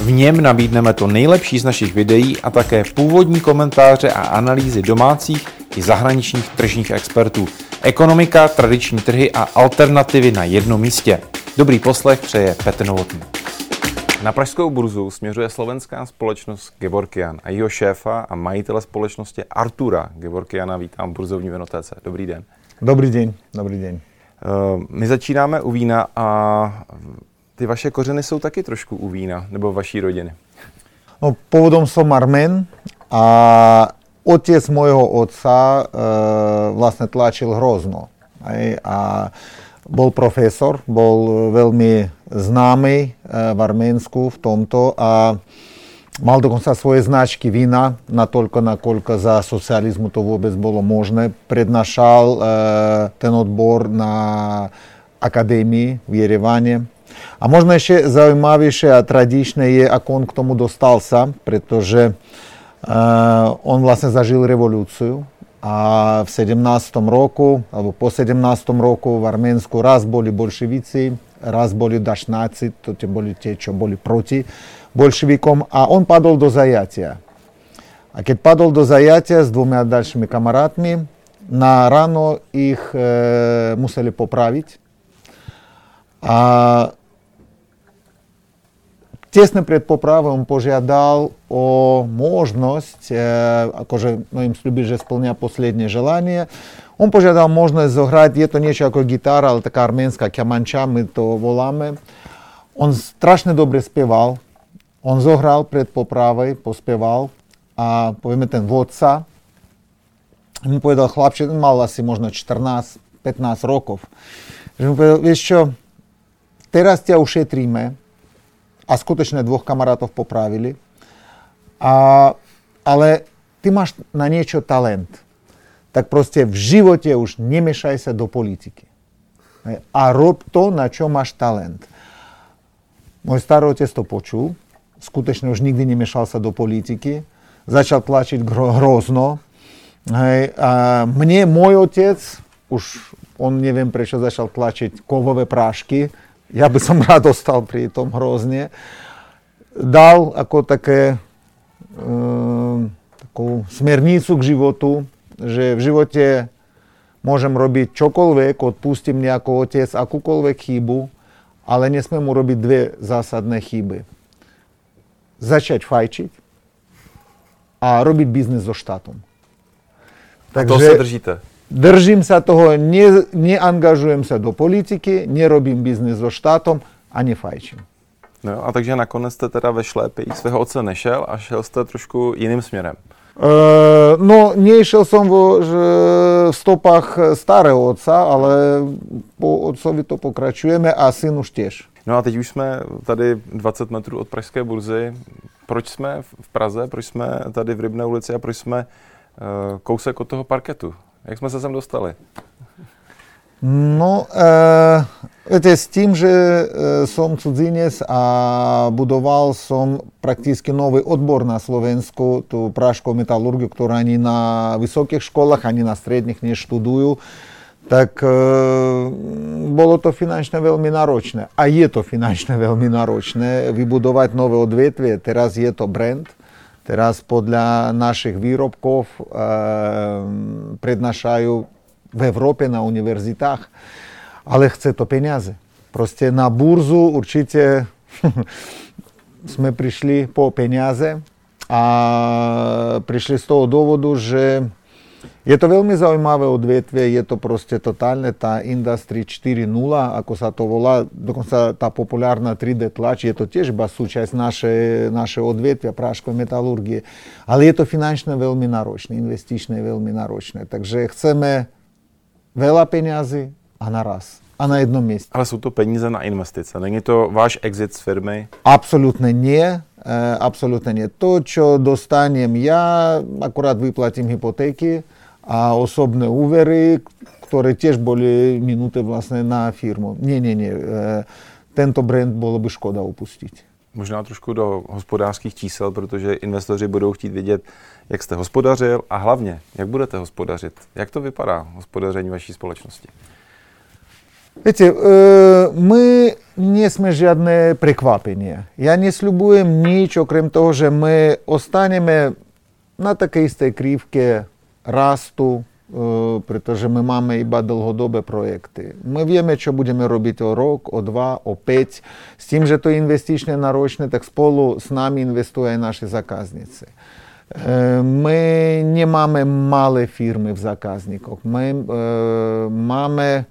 V něm nabídneme to nejlepší z našich videí a také původní komentáře a analýzy domácích i zahraničních tržních expertů. Ekonomika, tradiční trhy a alternativy na jednom místě. Dobrý poslech přeje Petr Novotný. Na pražskou burzu směřuje slovenská společnost Gevorkian a jeho šéfa a majitele společnosti Artura Gevorkiana vítám v burzovní vinotéce. Dobrý den. Dobrý den, dobrý den. Uh, my začínáme u vína a ty vaše kořeny jsou taky trošku u vína, nebo vaší rodiny. No, pôvodom som Armen a otec môjho otca e, vlastne tlačil hrozno. Aj, a bol profesor, bol veľmi známy e, v Arménsku v tomto a mal dokonca svoje značky vína, natoľko, nakoľko za socializmu to vôbec bolo možné. Prednášal e, ten odbor na akadémii v Jerevane a možno ešte zaujímavejšie a tradičné je, ako on k tomu dostal sa, pretože uh, on vlastne zažil revolúciu a v 17. roku, alebo po 17. roku v Arménsku raz boli bolševici, raz boli dašnáci, to tie boli tie, čo boli proti bolševikom a on padol do zajatia. A keď padol do zajatia s dvoma ďalšími kamarátmi, na ráno ich e, museli popraviť. A Чесне предпоправам пожадал о можность, е, акоже, ну, им любит же исполнять последнее желание, он пожадал можность заграть, это нечто, как гитара, але така армянська, кяманча, ми то волами. Он страшно добре співав, он зіграв перед поправою, а повіме ten водца, він повідав, хлопче, він мав ласі, 14-15 років. Він повідав, що, зараз тебе ушетріме, a skutečne dvoch kamarátov popravili. A, ale ty máš na niečo talent. Tak proste v živote už nemiešaj sa do politiky. A rob to, na čo máš talent. Môj starý otec to počul, skutečne už nikdy nemiešal sa do politiky, začal tlačiť hrozno. Hej, a mne môj otec, už on neviem prečo začal tlačiť kovové prášky, ja by som rád dostal pri tom hrozne, dal ako také e, takú smernicu k životu, že v živote môžem robiť čokoľvek, odpustím ako otec akúkoľvek chybu, ale nesmiem urobiť dve zásadné chyby. Začať fajčiť a robiť biznis so štátom. Takže, a to sa držíte? Držím sa toho, ne, neangažujem sa do politiky, nerobím biznis so štátom a nefajčím. No a takže nakonec jste teda ve šlépěji svého otce nešel a šel jste trošku jiným směrem. Uh, no, neišiel som vo že, v stopách starého otca, ale po otcovi to pokračujeme a syn už tiež. No a teď už jsme tady 20 metrů od Pražské burzy. Proč jsme v Praze, proč jsme tady v Rybné ulici a proč jsme uh, kousek od toho parketu? Jak jsme se sem dostali? No, это с тем же сом Цудзинец, а будовал сом практически новый отбор на словенскую, ту пражскую металлургию, которую они на высоких школах, они на средних не штудуют. Так було то фінансово вельми нарочне, а є то фінансово вельми нарочне вибудувати нове одвітві, зараз є то бренд – Teraz podľa našich výrobkov e, prednášajú v Európe na univerzitách, ale chce to peniaze. Proste na burzu určite sme prišli po peniaze a prišli z toho dôvodu, že je to veľmi zaujímavé odvetvie, je to proste totálne tá Industry 4.0, ako sa to volá, dokonca tá populárna 3D tlač, je to tiež iba súčasť naše, naše odvetvia práškovej metalurgie, ale je to finančne veľmi náročné, investičné veľmi náročné, takže chceme veľa peňazí a naraz a na jednom místě. Ale jsou to peníze na investice, není to váš exit z firmy? Absolutně nie. Absolutne nie. To, čo dostanem ja, akurát vyplatím hypotéky a osobné úvery, ktoré tiež boli minuté vlastne na firmu. Nie, nie, nie. Tento brand bolo by škoda upustiť. Možná trošku do hospodářských čísel, protože investoři budou chtít vědět, jak jste hospodařil a hlavně, jak budete hospodařit. Jak to vypadá, hospodaření vaší společnosti? Viete, my nie sme žiadne prekvapenie. Ja nič, okrem toho, že my ostaneme na takej istej krívke s nami investujú aj naši zákazníci. My nemáme malé firmy v zákazníkoch. My máme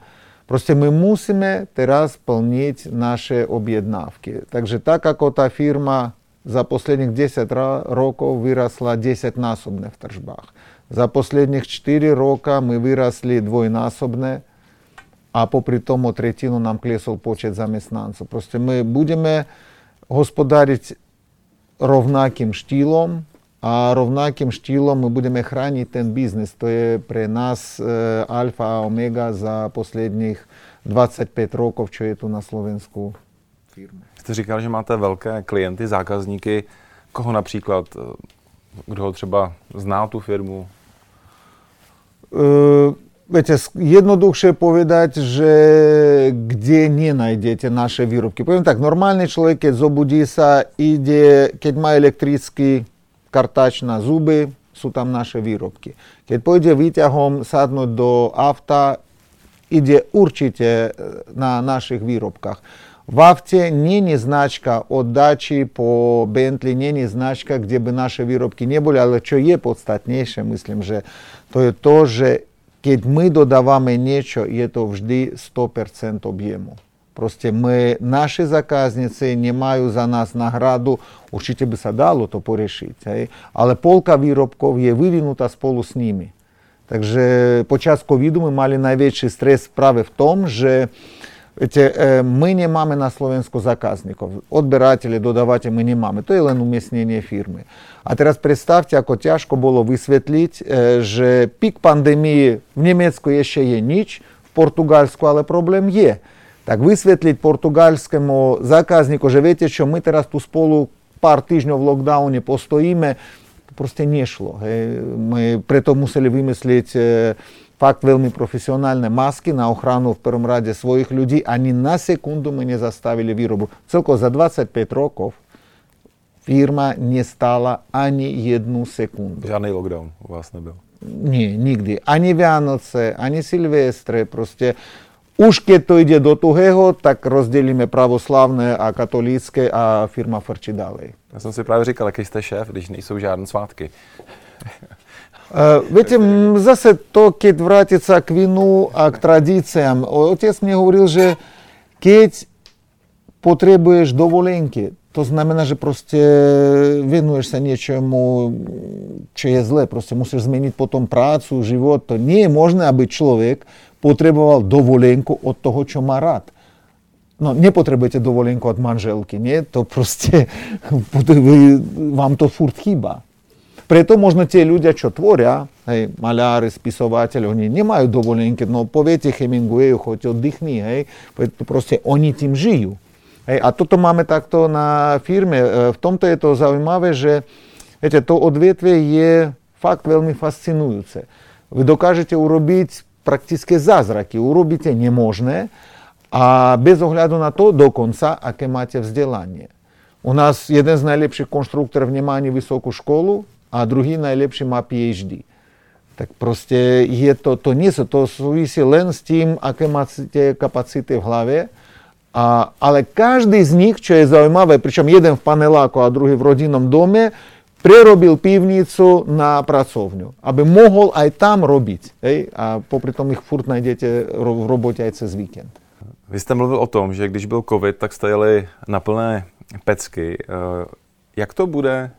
Proste my musíme teraz plniť naše objednávky. Takže tak, ako tá firma za posledných 10 rokov vyrasla 10 násobne v tržbách. Za posledných 4 roka my vyrasli dvojnásobne a popri tom o tretinu nám klesol počet zamestnancov. Proste my budeme hospodariť rovnakým štýlom, a rovnakým štýlom my budeme chrániť ten biznis. To je pre nás alfa a omega za posledních 25 rokov, čo je tu na Slovensku firma. Jste říkal, že máte velké klienty, zákazníky. Koho například, kdo ho třeba zná tu firmu? Viete, jednoduchšie povedať, že kde nenájdete naše výrobky. Poviem tak, normálny človek, keď zobudí sa, ide, keď má elektrický kartáč na zuby, sú tam naše výrobky. Keď pôjde výťahom sadnúť do auta, ide určite na našich výrobkách. В авте не не значка от дачи по Бентли, не не значка, где бы наши виробки не были, але що є подстатніше, мислим, же то є to, že keď my dodávame niečo, je to 100% об'єму. Просто ми, наші заказниці не мають за нас награду, Учите би садало, то порішити. Але полка виробків є вивінута сполу з ними. Так же, по час ковіду ми мали найбільший стрес справи в тому, що эти э, мы не мамы на словенску заказников, отбиратели, додавати мы не мамы, то є уміснення фірми. А зараз представте, як тяжко було висвітлити, э, е, що пік пандемії в німецької ще є ніч, в португальську, але проблем є. Так висвітліть португальському заказнику, що віте, що ми зараз ту сполу пар тижнів в локдауні постоїмо, просто не йшло. Ми при тому мусили вимислити е, fakt veľmi profesionálne masky na ochranu v prvom rade svojich ľudí. Ani na sekundu my nezastavili výrobu. Celko za 25 rokov firma nestála ani jednu sekundu. Žádný lockdown u vás nebyl? Nie, nikdy. Ani Vianoce, ani Silvestre, proste už keď to ide do tuhého, tak rozdělíme pravoslavné a katolické a firma frčí dále. Já jsem si právě říkal, jaký jste šéf, když nejsou žádné svátky. Э, В этом зase то, кет вратится к вину, а к традициям. Отец мне говорил же, кет потребуешь доволенки, то знамена же просто э, винуешься нечему, что є зле, просто мусиш змінити потом працю, живот. То не можна, аби чоловік потребував доволенку от того, що ма рад. No, nepotrebujete dovolenku od manželky, nie? To proste, vám to furt chýba. Притом, можно те люди, что творя, эй, маляры, списыватели, не имеют довольно-таки, но поверьте Хемингуэю, хоть просто они тем жию. А то, то máme takto na firme. V tomto je to zaujímavé, že viete, to odvetvie je fakt veľmi fascinujúce. Vy dokážete urobiť praktické zázraky, urobíte nemožné a bez ohľadu na to dokonca, aké máte vzdelanie. У нас один з найліпших конструкторів немає високу школу, a druhý najlepší má PhD. Tak proste je to, to sú, to súvisí len s tým, aké máte kapacity v hlave. A, ale každý z nich, čo je zaujímavé, pričom jeden v paneláku a druhý v rodinnom dome, prerobil pivnicu na pracovňu, aby mohol aj tam robiť. Hej? A popri tom ich furt najdete v robote aj cez víkend. Vy jste mluvil o tom, že když byl covid, tak jste jeli na plné pecky. Eh, jak to bude,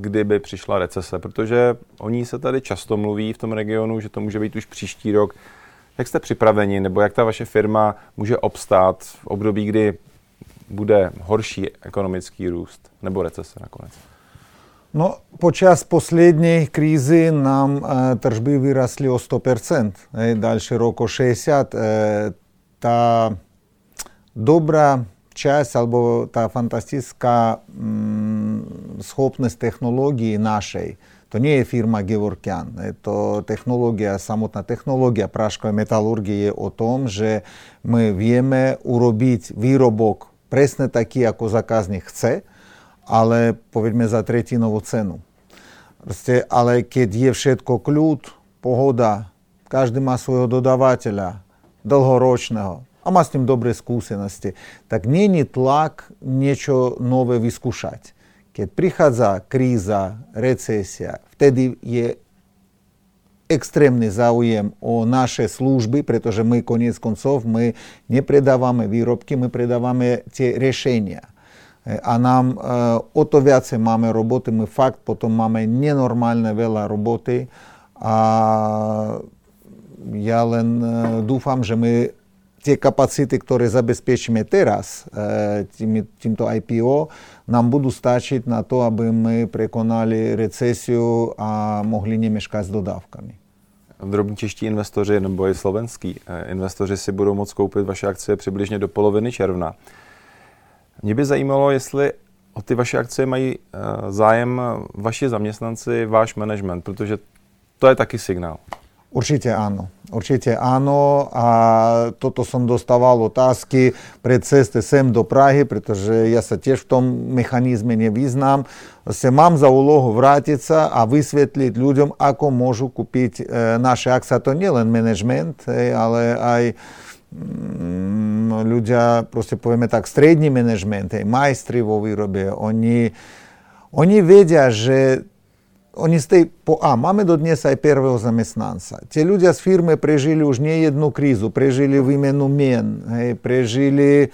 kdyby přišla recese? Protože o ní se tady často mluví v tom regionu, že to může být už příští rok. Jak jste připraveni, nebo jak ta vaše firma může obstát v období, kdy bude horší ekonomický růst nebo recese nakonec? No, počas poslednej krízy nám e, tržby vyrastli o 100%, e, ďalší rok o 60%. E, tá dobrá alebo tá fantastická mm, schopnosť technológií našej, to nie je firma Gevorkian, to technológia, samotná technológia práškovej metalurgie je o tom, že my vieme urobiť výrobok presne taký, ako zákazník chce, ale povedzme za tretinovú cenu. Proste, ale keď je všetko kľud, pohoda, každý má svojho dodávateľa, dlhoročného, а ма с ним добрые искусенности. Так не не тлак, нечо нове вискушать. Кед прихадза криза, рецесія, втеді є екстремний зауєм о наші служби, притоже ми, конець концов, ми не придаваме виробки, ми придаваме ці рішення. Э, а нам э, е, ото вяце роботи, ми факт, потім маме ненормальне вела роботи. А я лен э, дуфам, що ми tie kapacity, ktoré zabezpečíme teraz tým, týmto IPO, nám budú stačiť na to, aby my prekonali recesiu a mohli nemeškať s dodávkami. Drobní čeští investoři nebo i slovenský investoři si budou moct koupit vaše akcie přibližně do poloviny června. Mě by zajímalo, jestli o ty vaše akcie mají zájem vaši zaměstnanci, váš management, protože to je taky signál. Určite áno. Určite áno a toto som dostával otázky pred ceste sem do Prahy, pretože ja sa tiež v tom mechanizme nevyznám. Vlastne mám za úlohu vrátiť sa a vysvetliť ľuďom, ako môžu kúpiť e, naše akcie. To nie len management, e, ale aj mm, ľudia, proste povieme tak, strední management, majstri vo výrobe, oni, oni vedia, že Oni z tej poamamy do dnia первого замеснанца. Те люди с фирмы прежили уже не одну кризу, прежили в имену мен, э, прежили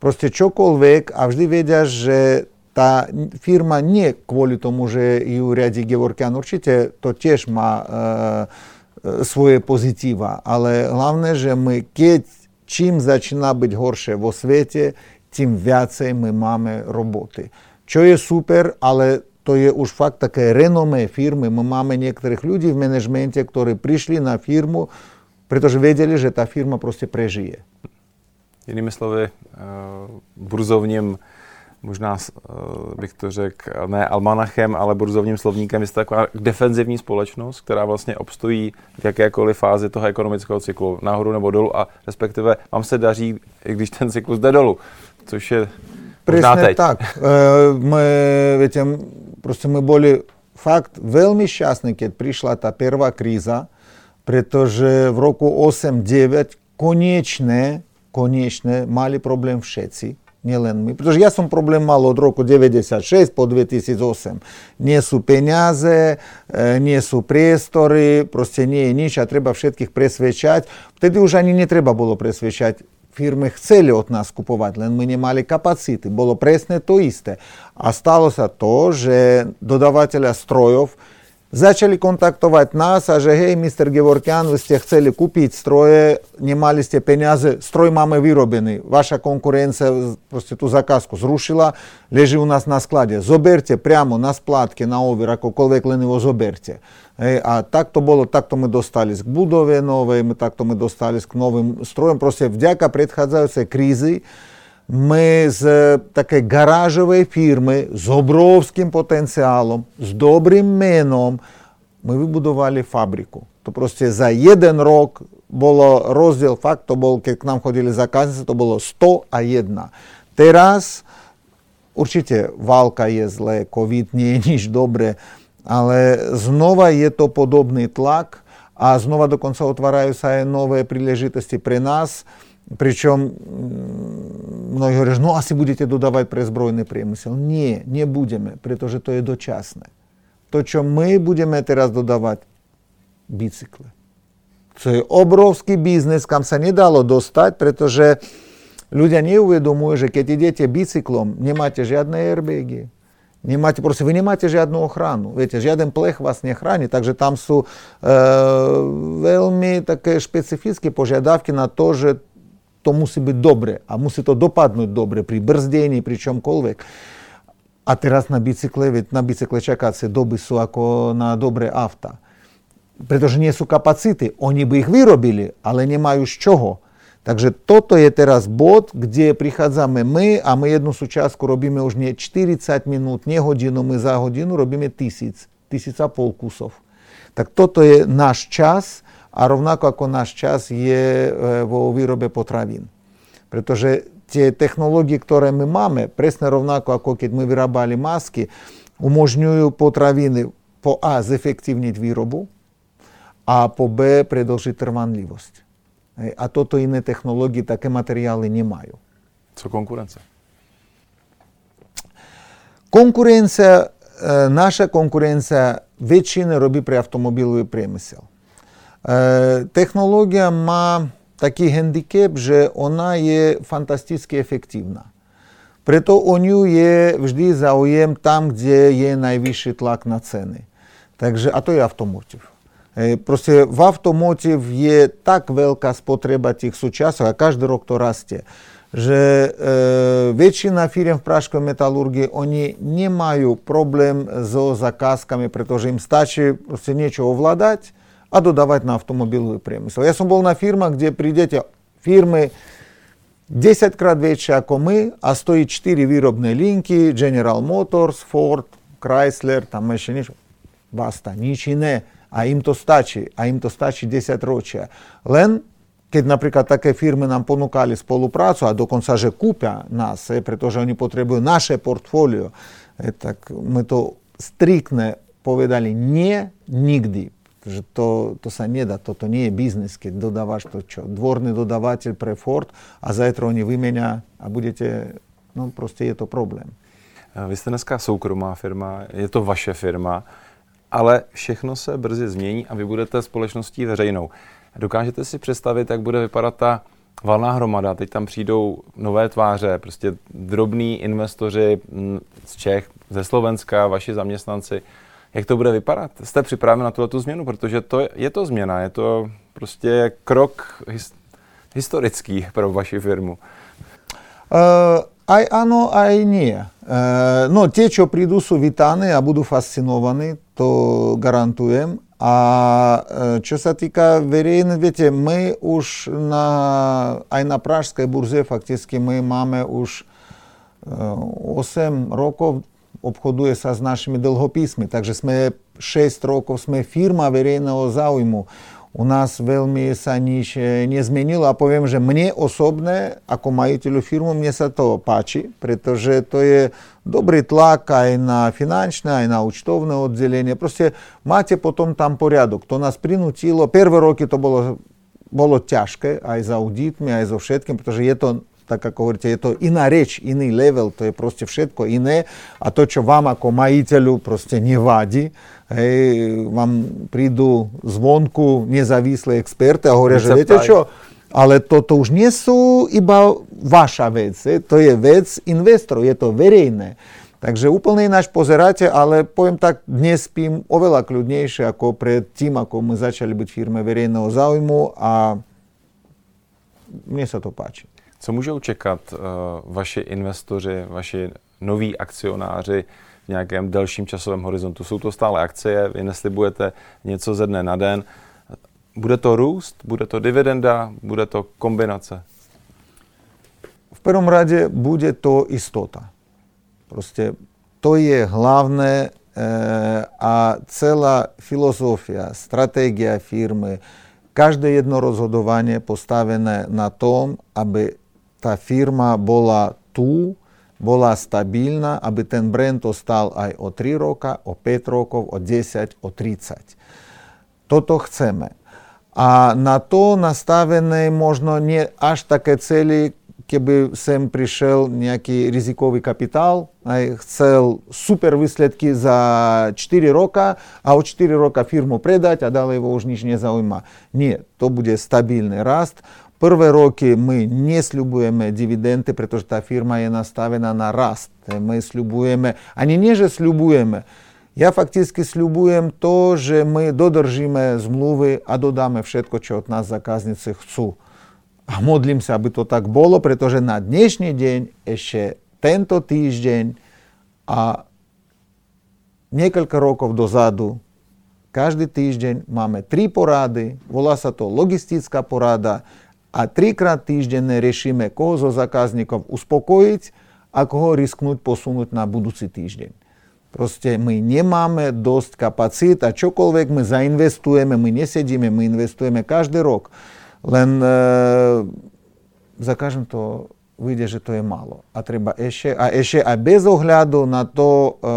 просто чоколвек, а вжди ведя, что та фирма не кволі тому же і уряді Геворкян урчите, то теж ма э, э, е, своє позитива. Але головне, що ми кеть, чим зачина бути горше в освіті, тим вяце ми маємо роботи. Що є супер, але to je už fakt také renomé firmy. My máme niektorých ľudí v manažmente, ktorí prišli na firmu, pretože vedeli, že tá firma proste prežije. Jinými slovy, burzovním, možná bych to řekl, ne almanachem, ale burzovním slovníkem, je to taková defenzivní společnost, která vlastně obstojí v jakékoliv fázi toho ekonomického cyklu, nahoru nebo dolů a respektive vám se daří, i když ten cyklus jde dolů, což je Presne tak. My, viete, proste my boli fakt veľmi šťastní, keď prišla tá prvá kríza, pretože v roku 8-9 konečne, konečne mali problém všetci, nielen my. Pretože ja som problém mal od roku 96 po 2008. Nie sú peniaze, nie sú priestory, proste nie je nič a treba všetkých presvedčať. Vtedy už ani netreba bolo presvedčať Фірми хотіли від нас купувати, але ми не мали капацити. Було пресне то істе. А сталося то, що додавателя строїв Зачали контактувати нас, АЖГ и мистер Геворкян, вы всех хотели купить строе, немали сте пенязы, строй мамы вырублены, ваша конкуренция э, просто ту заказку зрушила, лежи у нас на складі. зоберте прямо на складке, на овер, акоколвек лениво зоберте. Э, а так то було, так то ми достались к будові нової, так то ми достались к новим строям. Просто вдяка предхазаються кризи, ми з такої гаражової фірми з обровським потенціалом, з добрим меном, ми вибудували фабрику. То просто за один рік було розділ факт, то було, як к нам ходили заказниці, то було 100 а 1. Teraz určite válka je zlé, COVID nie je nič dobré, ale znova je to podobný tlak a znova dokonca otvárajú sa aj nové príležitosti pre nás. Причем многие говорят, ну а если будете додавать призбройний примысел? Ні, не будемо, при тому, що Это є дочасне. То, що ми будемо цей раз додавати, біцикли. Це обровський бізнес, кам не дало достать, при тому, що люди не уведомують, что коли йдете біциклом, не маєте жодної airbag. Не маєте, просто ви не маєте жодну охрану. Видите, жоден плех вас не хранить, так там су е, вельми таке специфічні пожадавки на те, що to musí byť dobre a musí to dopadnúť dobre pri brzdení, pri čomkoľvek. A teraz na bicykle, veď na bicykle čakacie doby sú ako na dobré auta. Pretože nie sú kapacity. Oni by ich vyrobili, ale nemajú z čoho. Takže toto je teraz bod, kde prichádzame my a my jednu súčiastku robíme už nie 40 minút, nie hodinu, my za hodinu robíme tisíc, tisíc pol kusov. Tak toto je náš čas a rovnako ako náš čas je vo výrobe potravín. Pretože tie technológie, ktoré my máme, presne rovnako ako keď my vyrábali masky, umožňujú potraviny po A zefektívniť výrobu a по Б продовжити триванливість. А то то і не технології, таке матеріали не маю. Це конкуренція. Конкуренція, наша конкуренція відчини робить при автомобіловий примисел. Technológia má taký handicap, že ona je fantasticky efektívna. Preto o ňu je vždy záujem tam, kde je najvyšší tlak na ceny. Takže, a to je automotiv. Proste v automotive je tak veľká spotreba tých súčasov a každý rok to rastie, že e, väčšina firiem v práškovej metalurgii, oni nemajú problém so zakázkami, pretože im stačí proste niečo ovládať a dodávať na automobilový priemysel. Ja som bol na firmách, kde prídete firmy 10 krát väčšie ako my a stojí 4 výrobné linky, General Motors, Ford, Chrysler, tam ešte niečo. Basta, nič iné a im to stačí. A im to stačí 10 ročia. Len keď napríklad také firmy nám ponúkali spoluprácu a dokonca, že kúpia nás, pretože oni potrebujú naše portfólio, tak my to striktne povedali nie nikdy. Že to, to sa nedá, toto nie je biznis, keď dodávaš to čo, dvorný dodávateľ pre Ford a zajtra oni vymenia a budete, no proste je to problém. Vy jste dneska soukromá firma, je to vaše firma ale všechno se brzy změní a vy budete společností veřejnou. Dokážete si představit, jak bude vypadat ta valná hromada, teď tam přijdou nové tváře, prostě drobní investoři mm, z Čech, ze Slovenska, vaši zaměstnanci. Jak to bude vypadat? Jste připraveni na tuto změnu? Protože to je, to změna, je to prostě krok his, historický pro vaši firmu. Uh, aj áno, aj nie. Uh, no tie, čo prídu, sú vítané a budú fascinovaní to garantujem. A čo sa týka verejných, viete, my už na, aj na Pražskej burze fakticky my máme už 8 rokov obchoduje sa s našimi dlhopismi, takže sme 6 rokov sme firma verejného záujmu u nás veľmi sa nič nezmenilo a poviem, že mne osobne, ako majiteľu firmu, mne sa to páči, pretože to je dobrý tlak aj na finančné, aj na účtovné oddelenie. Proste máte potom tam poriadok. To nás prinútilo, prvé roky to bolo, bolo ťažké aj za auditmi, aj so všetkým, pretože je to tak ako hovoríte, je to iná reč, iný level, to je proste všetko iné a to, čo vám ako majiteľu proste nevadí, hej, vám prídu zvonku nezávislé experty a hovoria, že viete čo, ale toto už nie sú iba vaša vec, to je vec investorov, je to verejné. Takže úplne ináč pozeráte, ale poviem tak, dnes spím oveľa kľudnejšie ako pred tým, ako my začali byť firme verejného záujmu a mne sa to páči. Co můžou čekat uh, vaši investoři, vaši noví akcionáři v nějakém delším časovém horizontu? Jsou to stále akcie, vy neslibujete něco ze dne na den. Bude to růst, bude to dividenda, bude to kombinace? V prvom rade bude to istota. Proste to je hlavné e, a celá filozofia, stratégia firmy, každé jedno rozhodovanie postavené na tom, tá firma bola tu, bola stabilná, aby ten brand ostal aj o 3 roka, o 5 rokov, o 10, o 30. Toto chceme. A na to nastavené možno nie až také cely, keby sem prišiel nejaký rizikový kapitál, aj chcel super výsledky za 4 roka a o 4 roka firmu predať a ďalej ho už nič nezaujíma. Nie, to bude stabilný rast. Prve roky my nesľubujeme dividendy, pretože tá firma je nastavená na rast. My sľubujeme, ani nie, že sľubujeme, я фактично слюбуємо то, що ми додержимо змлови, а додамо все, що від нас заказниці chcуть. А модлимося, аби то так було, притоже на днішній день, ще тento тиждень, а кілька років дозаду, кожен тиждень маємо три поради, воласа то логістична порада, a trikrát týždenne riešime, koho zo zákazníkov uspokojiť a koho risknúť posunúť na budúci týždeň. Proste my nemáme dosť kapacít a čokoľvek my zainvestujeme, my nesedíme, my investujeme každý rok. Len e, za každým to vyjde, že to je málo. A treba ešte, a ešte aj bez ohľadu na to, e,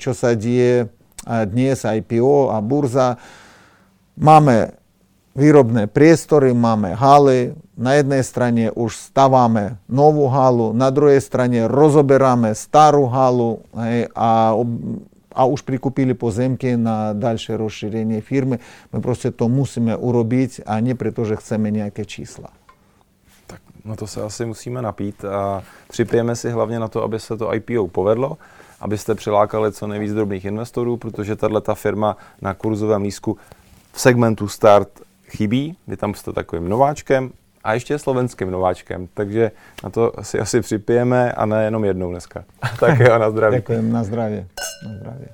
čo sa deje dnes, IPO a burza, máme výrobné priestory, máme haly, na jednej strane už staváme novú halu, na druhej strane rozoberáme starú halu hej, a, a už prikúpili pozemky na ďalšie rozšírenie firmy. My proste to musíme urobiť a nie preto, že chceme nejaké čísla. Tak no to se asi musíme napít a připijeme si hlavně na to, aby se to IPO povedlo, abyste přilákali co nejvíc drobných investorů, protože tahle firma na kurzovém lísku v segmentu start chybí, vy tam jste takovým nováčkem a ještě slovenským nováčkem, takže na to si asi připijeme a ne jenom jednou dneska. tak jo, na zdraví. Ďakujem, na zdravie. Na zdravie.